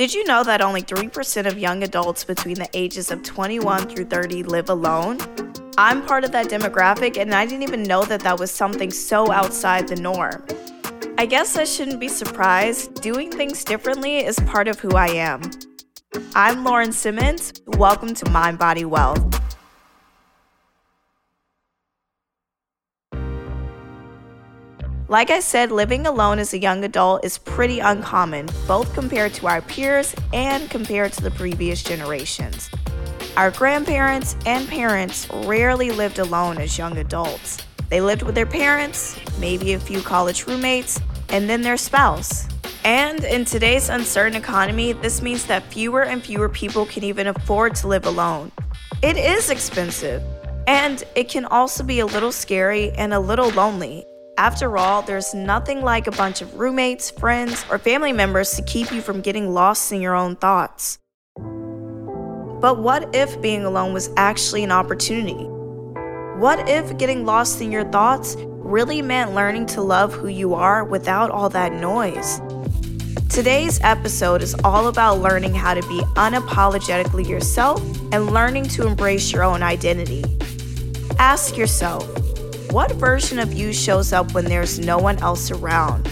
Did you know that only 3% of young adults between the ages of 21 through 30 live alone? I'm part of that demographic, and I didn't even know that that was something so outside the norm. I guess I shouldn't be surprised. Doing things differently is part of who I am. I'm Lauren Simmons. Welcome to Mind Body Wealth. Like I said, living alone as a young adult is pretty uncommon, both compared to our peers and compared to the previous generations. Our grandparents and parents rarely lived alone as young adults. They lived with their parents, maybe a few college roommates, and then their spouse. And in today's uncertain economy, this means that fewer and fewer people can even afford to live alone. It is expensive, and it can also be a little scary and a little lonely. After all, there's nothing like a bunch of roommates, friends, or family members to keep you from getting lost in your own thoughts. But what if being alone was actually an opportunity? What if getting lost in your thoughts really meant learning to love who you are without all that noise? Today's episode is all about learning how to be unapologetically yourself and learning to embrace your own identity. Ask yourself, what version of you shows up when there's no one else around?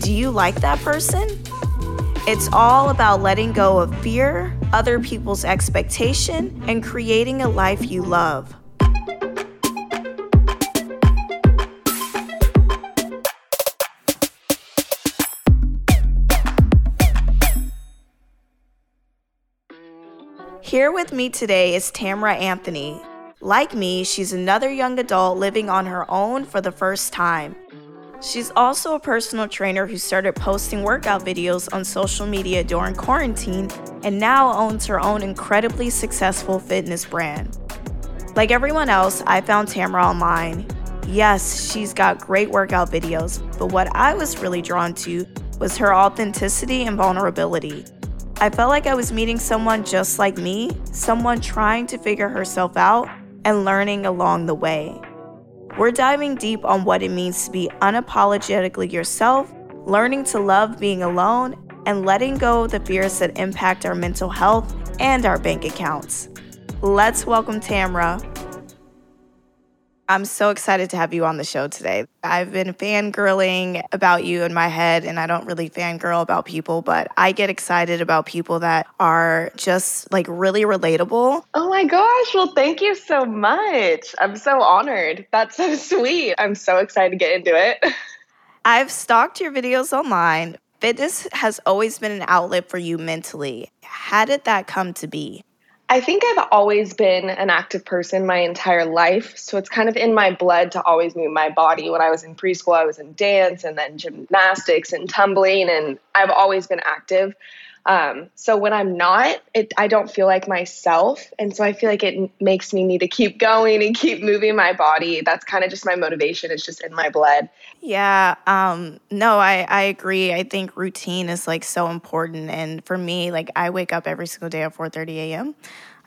Do you like that person? It's all about letting go of fear, other people's expectation, and creating a life you love. Here with me today is Tamara Anthony, like me, she's another young adult living on her own for the first time. She's also a personal trainer who started posting workout videos on social media during quarantine and now owns her own incredibly successful fitness brand. Like everyone else, I found Tamara online. Yes, she's got great workout videos, but what I was really drawn to was her authenticity and vulnerability. I felt like I was meeting someone just like me, someone trying to figure herself out and learning along the way. We're diving deep on what it means to be unapologetically yourself, learning to love being alone, and letting go of the fears that impact our mental health and our bank accounts. Let's welcome Tamara. I'm so excited to have you on the show today. I've been fangirling about you in my head, and I don't really fangirl about people, but I get excited about people that are just like really relatable. Oh my gosh. Well, thank you so much. I'm so honored. That's so sweet. I'm so excited to get into it. I've stalked your videos online. Fitness has always been an outlet for you mentally. How did that come to be? I think I've always been an active person my entire life. So it's kind of in my blood to always move my body. When I was in preschool, I was in dance and then gymnastics and tumbling, and I've always been active. Um, so when I'm not, it, I don't feel like myself. And so I feel like it makes me need to keep going and keep moving my body. That's kind of just my motivation. It's just in my blood. Yeah. Um, no, I, I agree. I think routine is like so important. And for me, like I wake up every single day at 4 30 a.m.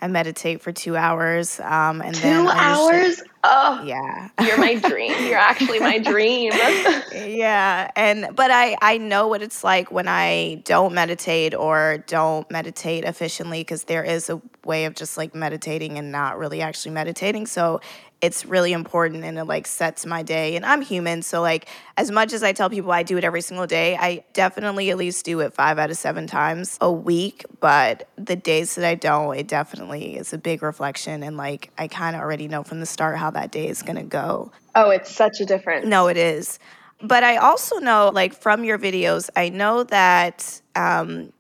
I meditate for two hours. Um, and two then hours? Oh, yeah. You're my dream. You're actually my dream. yeah. And, but I, I know what it's like when I don't meditate or don't meditate efficiently because there is a way of just like meditating and not really actually meditating. So it's really important and it like sets my day and i'm human so like as much as i tell people i do it every single day i definitely at least do it five out of seven times a week but the days that i don't it definitely is a big reflection and like i kind of already know from the start how that day is going to go oh it's such a difference no it is but i also know like from your videos i know that um,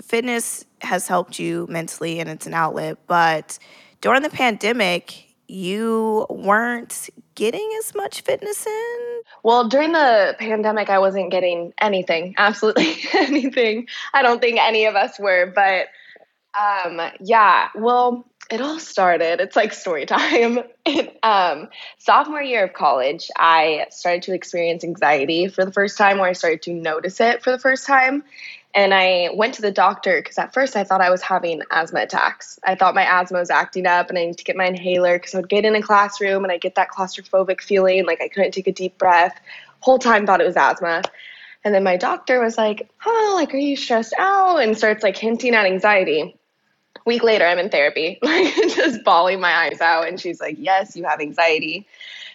fitness has helped you mentally and it's an outlet but during the pandemic you weren't getting as much fitness in? Well, during the pandemic, I wasn't getting anything, absolutely anything. I don't think any of us were, but um, yeah, well, it all started. It's like story time. um, sophomore year of college, I started to experience anxiety for the first time, where I started to notice it for the first time. And I went to the doctor because at first I thought I was having asthma attacks. I thought my asthma was acting up and I need to get my inhaler because I would get in a classroom and I get that claustrophobic feeling like I couldn't take a deep breath. Whole time thought it was asthma. And then my doctor was like, oh, like, are you stressed out? And starts like hinting at anxiety. Week later, I'm in therapy, like just bawling my eyes out. And she's like, yes, you have anxiety.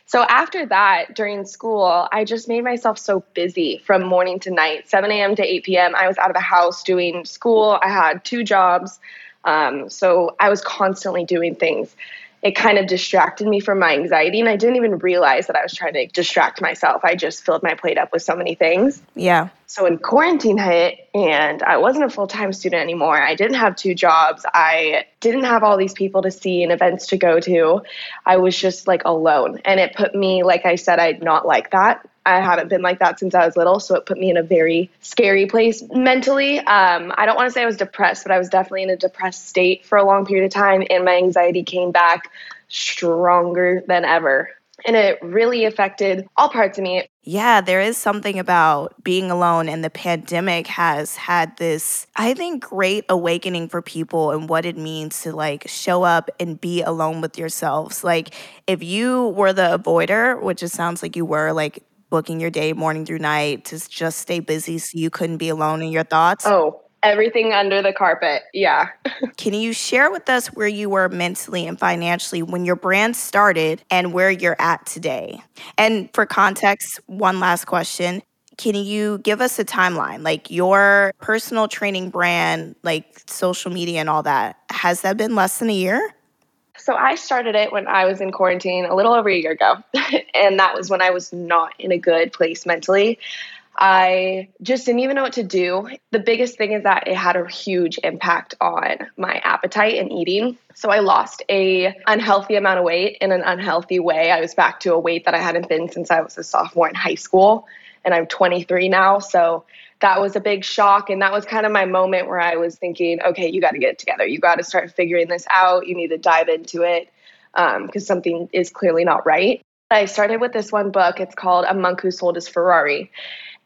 So after that, during school, I just made myself so busy from morning to night, 7 a.m. to 8 p.m. I was out of the house doing school. I had two jobs. Um, so I was constantly doing things it kind of distracted me from my anxiety and I didn't even realize that I was trying to distract myself. I just filled my plate up with so many things. Yeah. So when quarantine hit and I wasn't a full-time student anymore, I didn't have two jobs. I didn't have all these people to see and events to go to. I was just like alone and it put me like I said I'd not like that. I haven't been like that since I was little, so it put me in a very scary place mentally. Um, I don't want to say I was depressed, but I was definitely in a depressed state for a long period of time, and my anxiety came back stronger than ever. And it really affected all parts of me. Yeah, there is something about being alone, and the pandemic has had this, I think, great awakening for people and what it means to like show up and be alone with yourselves. Like, if you were the avoider, which it sounds like you were, like booking your day morning through night to just stay busy so you couldn't be alone in your thoughts? Oh, everything under the carpet. Yeah. Can you share with us where you were mentally and financially when your brand started and where you're at today? And for context, one last question. Can you give us a timeline? Like your personal training brand, like social media and all that, has that been less than a year? So I started it when I was in quarantine a little over a year ago. and that was when I was not in a good place mentally. I just didn't even know what to do. The biggest thing is that it had a huge impact on my appetite and eating. So I lost a unhealthy amount of weight in an unhealthy way. I was back to a weight that I hadn't been since I was a sophomore in high school and I'm 23 now. So that was a big shock. And that was kind of my moment where I was thinking, okay, you got to get it together. You got to start figuring this out. You need to dive into it because um, something is clearly not right. I started with this one book. It's called A Monk Who Sold His Ferrari.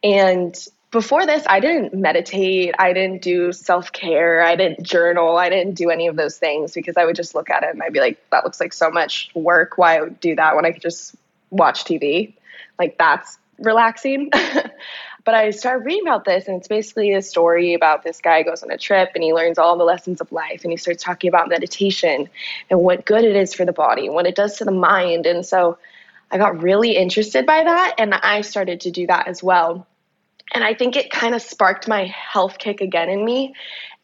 And before this, I didn't meditate. I didn't do self care. I didn't journal. I didn't do any of those things because I would just look at it and I'd be like, that looks like so much work. Why would do that when I could just watch TV? Like, that's relaxing. but I started reading about this, and it's basically a story about this guy goes on a trip and he learns all the lessons of life, and he starts talking about meditation and what good it is for the body, and what it does to the mind. And so I got really interested by that, and I started to do that as well. And I think it kind of sparked my health kick again in me.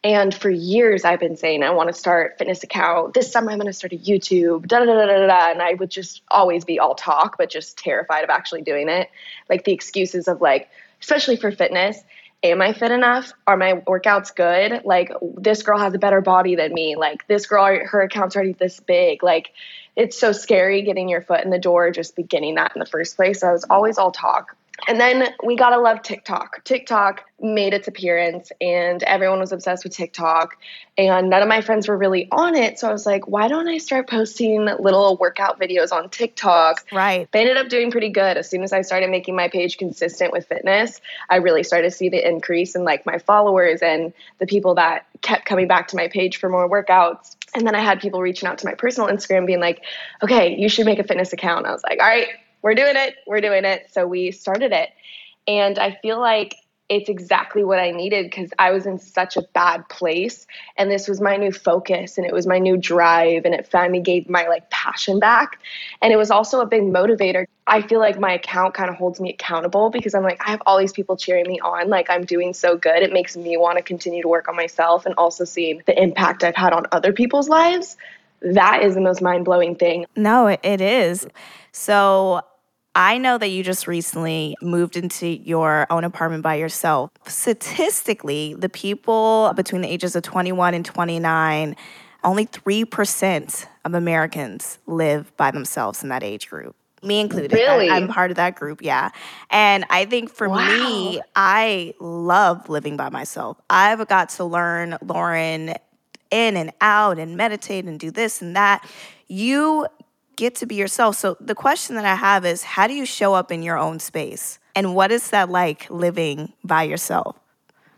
And for years, I've been saying, I want to start fitness account. This summer, I'm going to start a YouTube, da da da da da. And I would just always be all talk, but just terrified of actually doing it. Like the excuses of like, especially for fitness. Am I fit enough? Are my workouts good? Like this girl has a better body than me. Like this girl, her account's already this big. Like it's so scary getting your foot in the door, just beginning that in the first place. So I was always all talk. And then we gotta love TikTok. TikTok made its appearance and everyone was obsessed with TikTok. And none of my friends were really on it. So I was like, why don't I start posting little workout videos on TikTok? Right. They ended up doing pretty good. As soon as I started making my page consistent with fitness, I really started to see the increase in like my followers and the people that kept coming back to my page for more workouts. And then I had people reaching out to my personal Instagram being like, okay, you should make a fitness account. I was like, all right, we're doing it. We're doing it. So we started it. And I feel like it's exactly what I needed because I was in such a bad place. And this was my new focus and it was my new drive. And it finally gave my like passion back. And it was also a big motivator. I feel like my account kind of holds me accountable because I'm like, I have all these people cheering me on. Like I'm doing so good. It makes me want to continue to work on myself and also seeing the impact I've had on other people's lives. That is the most mind blowing thing. No, it is. So I know that you just recently moved into your own apartment by yourself. Statistically, the people between the ages of 21 and 29, only 3% of Americans live by themselves in that age group. Me included. Really? I, am part of that group, yeah. And I think for wow. me, I love living by myself. I've got to learn, Lauren, in and out and meditate and do this and that. You get to be yourself. So the question that I have is how do you show up in your own space? And what is that like living by yourself?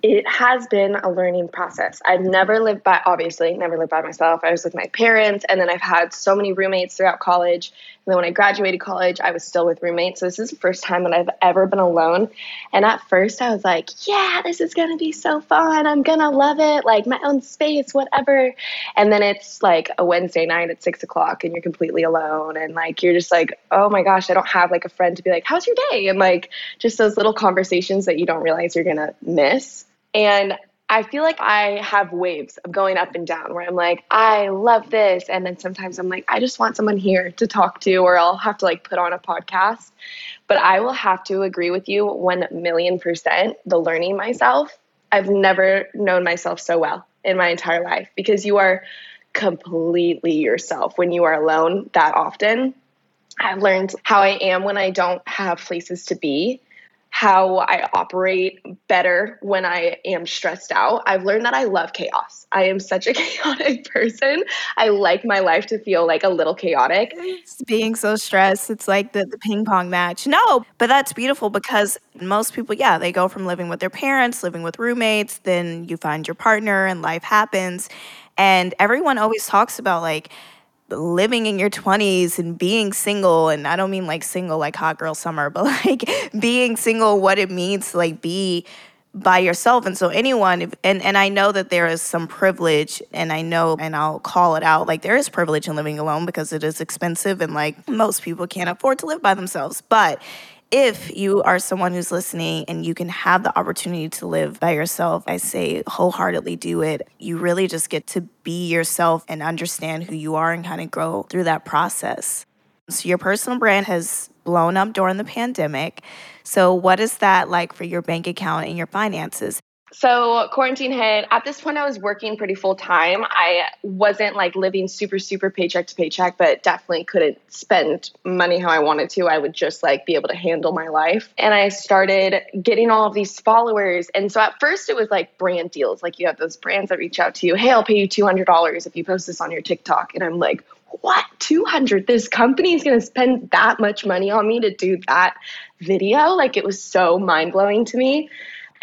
it has been a learning process. I've never lived by, obviously, never lived by myself. I was with my parents, and then I've had so many roommates throughout college. And then when I graduated college, I was still with roommates. So this is the first time that I've ever been alone. And at first, I was like, yeah, this is going to be so fun. I'm going to love it. Like my own space, whatever. And then it's like a Wednesday night at six o'clock, and you're completely alone. And like, you're just like, oh my gosh, I don't have like a friend to be like, how's your day? And like, just those little conversations that you don't realize you're going to miss. And I feel like I have waves of going up and down where I'm like, I love this. And then sometimes I'm like, I just want someone here to talk to, or I'll have to like put on a podcast. But I will have to agree with you 1 million percent. The learning myself, I've never known myself so well in my entire life because you are completely yourself when you are alone that often. I've learned how I am when I don't have places to be how I operate better when I am stressed out. I've learned that I love chaos. I am such a chaotic person. I like my life to feel like a little chaotic. Being so stressed, it's like the, the ping pong match. No, but that's beautiful because most people, yeah, they go from living with their parents, living with roommates, then you find your partner and life happens. And everyone always talks about like, living in your 20s and being single and I don't mean like single like hot girl summer but like being single what it means to like be by yourself. And so anyone and and I know that there is some privilege and I know and I'll call it out like there is privilege in living alone because it is expensive and like most people can't afford to live by themselves. But if you are someone who's listening and you can have the opportunity to live by yourself, I say wholeheartedly do it. You really just get to be yourself and understand who you are and kind of grow through that process. So, your personal brand has blown up during the pandemic. So, what is that like for your bank account and your finances? So quarantine hit. At this point, I was working pretty full time. I wasn't like living super, super paycheck to paycheck, but definitely couldn't spend money how I wanted to. I would just like be able to handle my life. And I started getting all of these followers. And so at first, it was like brand deals. Like you have those brands that reach out to you. Hey, I'll pay you two hundred dollars if you post this on your TikTok. And I'm like, what 200 this company is going to spend that much money on me to do that video like it was so mind-blowing to me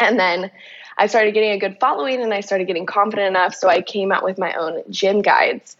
and then I started getting a good following and I started getting confident enough. So I came out with my own gym guides.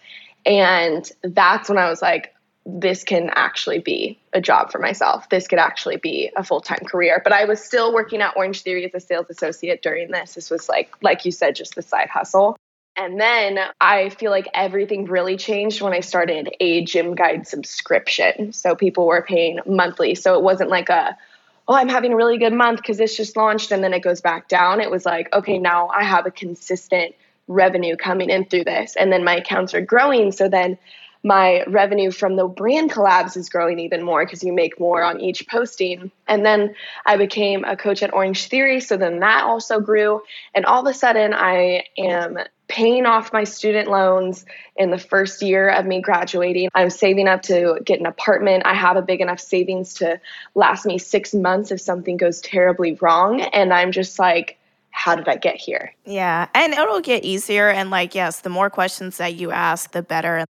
And that's when I was like, this can actually be a job for myself. This could actually be a full time career. But I was still working at Orange Theory as a sales associate during this. This was like, like you said, just the side hustle. And then I feel like everything really changed when I started a gym guide subscription. So people were paying monthly. So it wasn't like a, oh, I'm having a really good month because this just launched and then it goes back down. It was like, okay, now I have a consistent revenue coming in through this. And then my accounts are growing. So then my revenue from the brand collabs is growing even more because you make more on each posting. And then I became a coach at Orange Theory. So then that also grew. And all of a sudden, I am paying off my student loans in the first year of me graduating. I'm saving up to get an apartment. I have a big enough savings to last me six months if something goes terribly wrong. And I'm just like, how did I get here? Yeah. And it'll get easier. And like, yes, the more questions that you ask, the better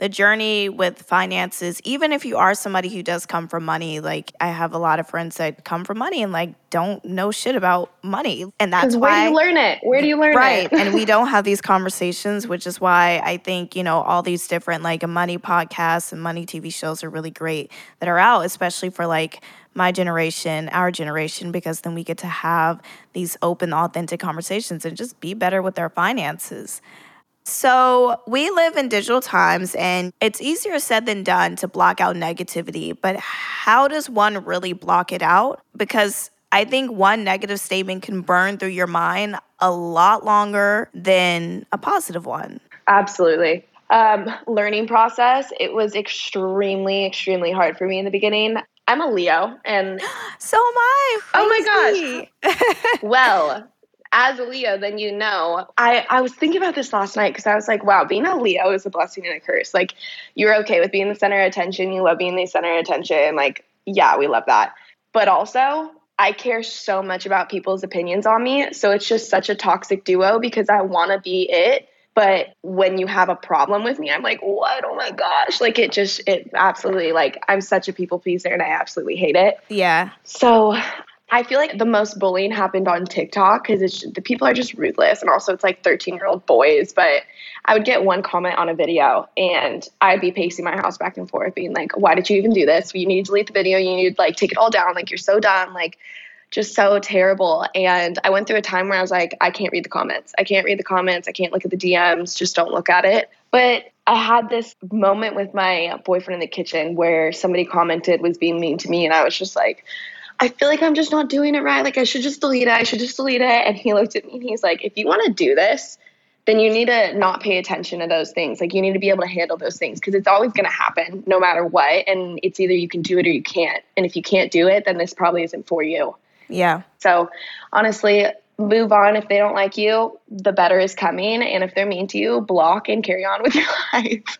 the journey with finances, even if you are somebody who does come from money, like I have a lot of friends that come from money and like don't know shit about money. And that's why where do you learn it? Where do you learn right. it? Right. and we don't have these conversations, which is why I think, you know, all these different like money podcasts and money TV shows are really great that are out, especially for like my generation, our generation, because then we get to have these open, authentic conversations and just be better with our finances. So, we live in digital times and it's easier said than done to block out negativity, but how does one really block it out? Because I think one negative statement can burn through your mind a lot longer than a positive one. Absolutely. Um, learning process, it was extremely, extremely hard for me in the beginning. I'm a Leo and so am I. Oh my gosh. well, as a Leo, then you know. I, I was thinking about this last night because I was like, wow, being a Leo is a blessing and a curse. Like, you're okay with being the center of attention. You love being the center of attention. Like, yeah, we love that. But also, I care so much about people's opinions on me. So it's just such a toxic duo because I want to be it. But when you have a problem with me, I'm like, what? Oh my gosh. Like, it just, it absolutely, like, I'm such a people pleaser and I absolutely hate it. Yeah. So I feel like the most bullying happened on TikTok because the people are just ruthless, and also it's like 13 year old boys. But I would get one comment on a video, and I'd be pacing my house back and forth, being like, "Why did you even do this? You need to delete the video. You need to like take it all down. Like you're so dumb. Like just so terrible." And I went through a time where I was like, "I can't read the comments. I can't read the comments. I can't look at the DMs. Just don't look at it." But I had this moment with my boyfriend in the kitchen where somebody commented was being mean to me, and I was just like I feel like I'm just not doing it right. Like I should just delete it. I should just delete it. And he looked at me and he's like, if you want to do this, then you need to not pay attention to those things. Like you need to be able to handle those things because it's always going to happen no matter what. And it's either you can do it or you can't. And if you can't do it, then this probably isn't for you. Yeah. So honestly, move on. If they don't like you, the better is coming. And if they're mean to you, block and carry on with your life.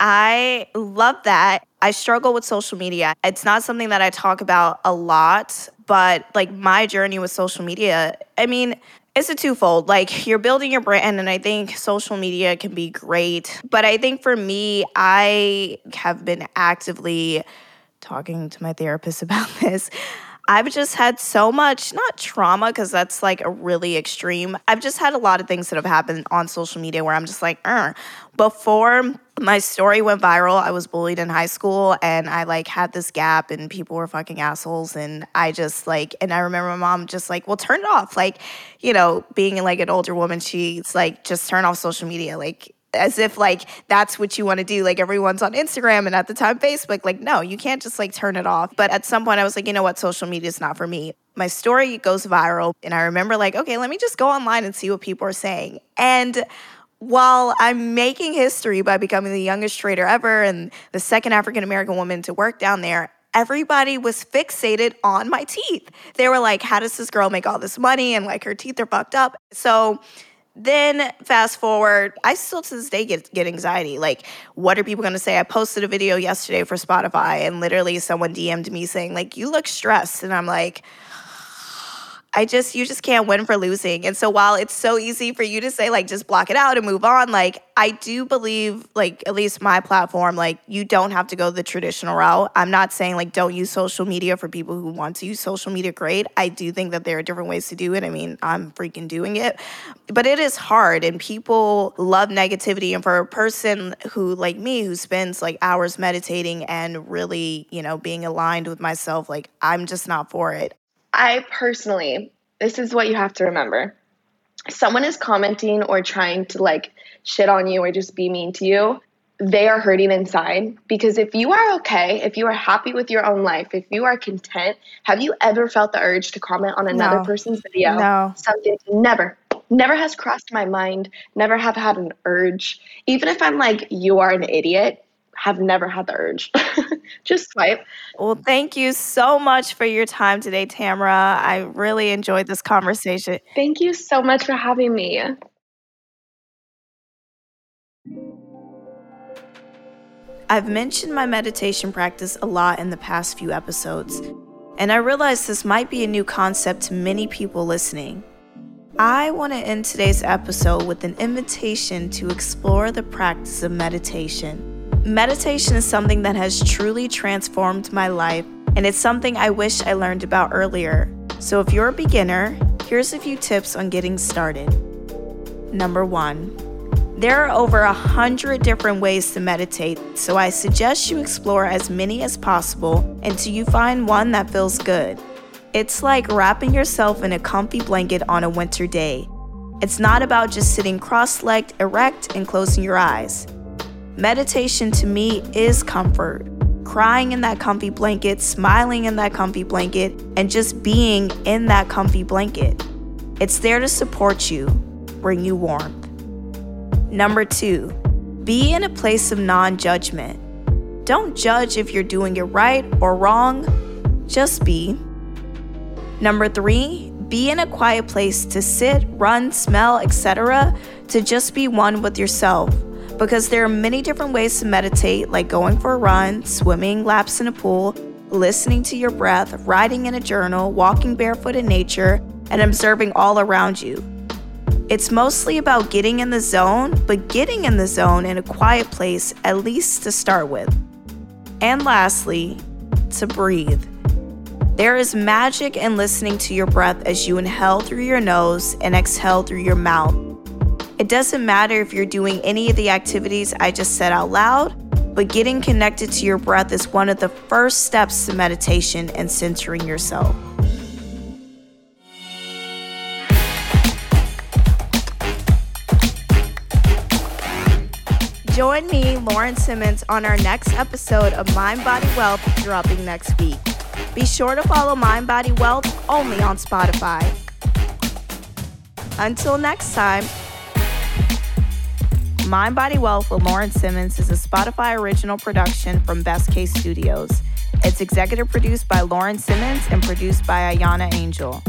I love that. I struggle with social media. It's not something that I talk about a lot, but like my journey with social media, I mean, it's a twofold. Like you're building your brand, and I think social media can be great. But I think for me, I have been actively talking to my therapist about this. I've just had so much, not trauma, because that's like a really extreme. I've just had a lot of things that have happened on social media where I'm just like, er. Before my story went viral, I was bullied in high school and I like had this gap and people were fucking assholes. And I just like, and I remember my mom just like, well, turn it off. Like, you know, being like an older woman, she's like, just turn off social media. Like, as if like that's what you want to do. Like everyone's on Instagram and at the time Facebook. Like, no, you can't just like turn it off. But at some point I was like, you know what, social media is not for me. My story goes viral. And I remember like, okay, let me just go online and see what people are saying. And while I'm making history by becoming the youngest trader ever and the second African American woman to work down there, everybody was fixated on my teeth. They were like, how does this girl make all this money? And like her teeth are fucked up. So then fast forward, I still to this day get, get anxiety. Like, what are people gonna say? I posted a video yesterday for Spotify and literally someone DM'd me saying, like, you look stressed. And I'm like, I just you just can't win for losing. And so while it's so easy for you to say like just block it out and move on, like I do believe like at least my platform like you don't have to go the traditional route. I'm not saying like don't use social media for people who want to use social media great. I do think that there are different ways to do it. I mean, I'm freaking doing it. But it is hard and people love negativity and for a person who like me who spends like hours meditating and really, you know, being aligned with myself, like I'm just not for it. I personally, this is what you have to remember. Someone is commenting or trying to like shit on you or just be mean to you, they are hurting inside. Because if you are okay, if you are happy with your own life, if you are content, have you ever felt the urge to comment on another no. person's video? No. Something never. Never has crossed my mind. Never have had an urge. Even if I'm like, you are an idiot, have never had the urge. Just swipe. Well, thank you so much for your time today, Tamara. I really enjoyed this conversation. Thank you so much for having me. I've mentioned my meditation practice a lot in the past few episodes, and I realize this might be a new concept to many people listening. I want to end today's episode with an invitation to explore the practice of meditation. Meditation is something that has truly transformed my life, and it's something I wish I learned about earlier. So, if you're a beginner, here's a few tips on getting started. Number one, there are over a hundred different ways to meditate, so I suggest you explore as many as possible until you find one that feels good. It's like wrapping yourself in a comfy blanket on a winter day. It's not about just sitting cross legged, erect, and closing your eyes. Meditation to me is comfort. Crying in that comfy blanket, smiling in that comfy blanket, and just being in that comfy blanket. It's there to support you, bring you warmth. Number two, be in a place of non judgment. Don't judge if you're doing it right or wrong, just be. Number three, be in a quiet place to sit, run, smell, etc., to just be one with yourself because there are many different ways to meditate, like going for a run, swimming laps in a pool, listening to your breath, writing in a journal, walking barefoot in nature, and observing all around you. It's mostly about getting in the zone, but getting in the zone in a quiet place, at least to start with. And lastly, to breathe. There is magic in listening to your breath as you inhale through your nose and exhale through your mouth. It doesn't matter if you're doing any of the activities I just said out loud, but getting connected to your breath is one of the first steps to meditation and centering yourself. Join me, Lauren Simmons, on our next episode of Mind Body Wealth dropping next week. Be sure to follow Mind Body Wealth only on Spotify. Until next time, Mind Body Wealth with Lauren Simmons is a Spotify original production from Best Case Studios. It's executive produced by Lauren Simmons and produced by Ayana Angel.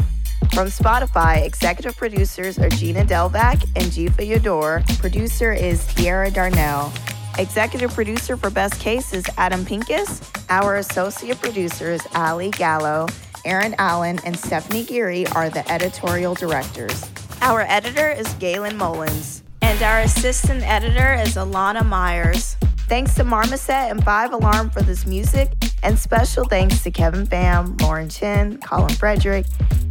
From Spotify, executive producers are Gina Delvac and Jifa Yador. Producer is Tiara Darnell. Executive producer for Best Case is Adam Pincus. Our associate producers, Ali Gallo, Aaron Allen, and Stephanie Geary are the editorial directors. Our editor is Galen Mullins. And our assistant editor is Alana Myers. Thanks to Marmoset and Five Alarm for this music, and special thanks to Kevin Pham, Lauren Chin, Colin Frederick,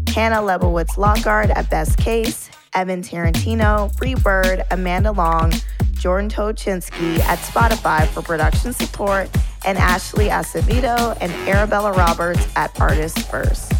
Hannah Lebowitz Lockhart at Best Case, Evan Tarantino, Free Bird, Amanda Long, Jordan Tochinsky at Spotify for production support, and Ashley Acevedo and Arabella Roberts at Artists First.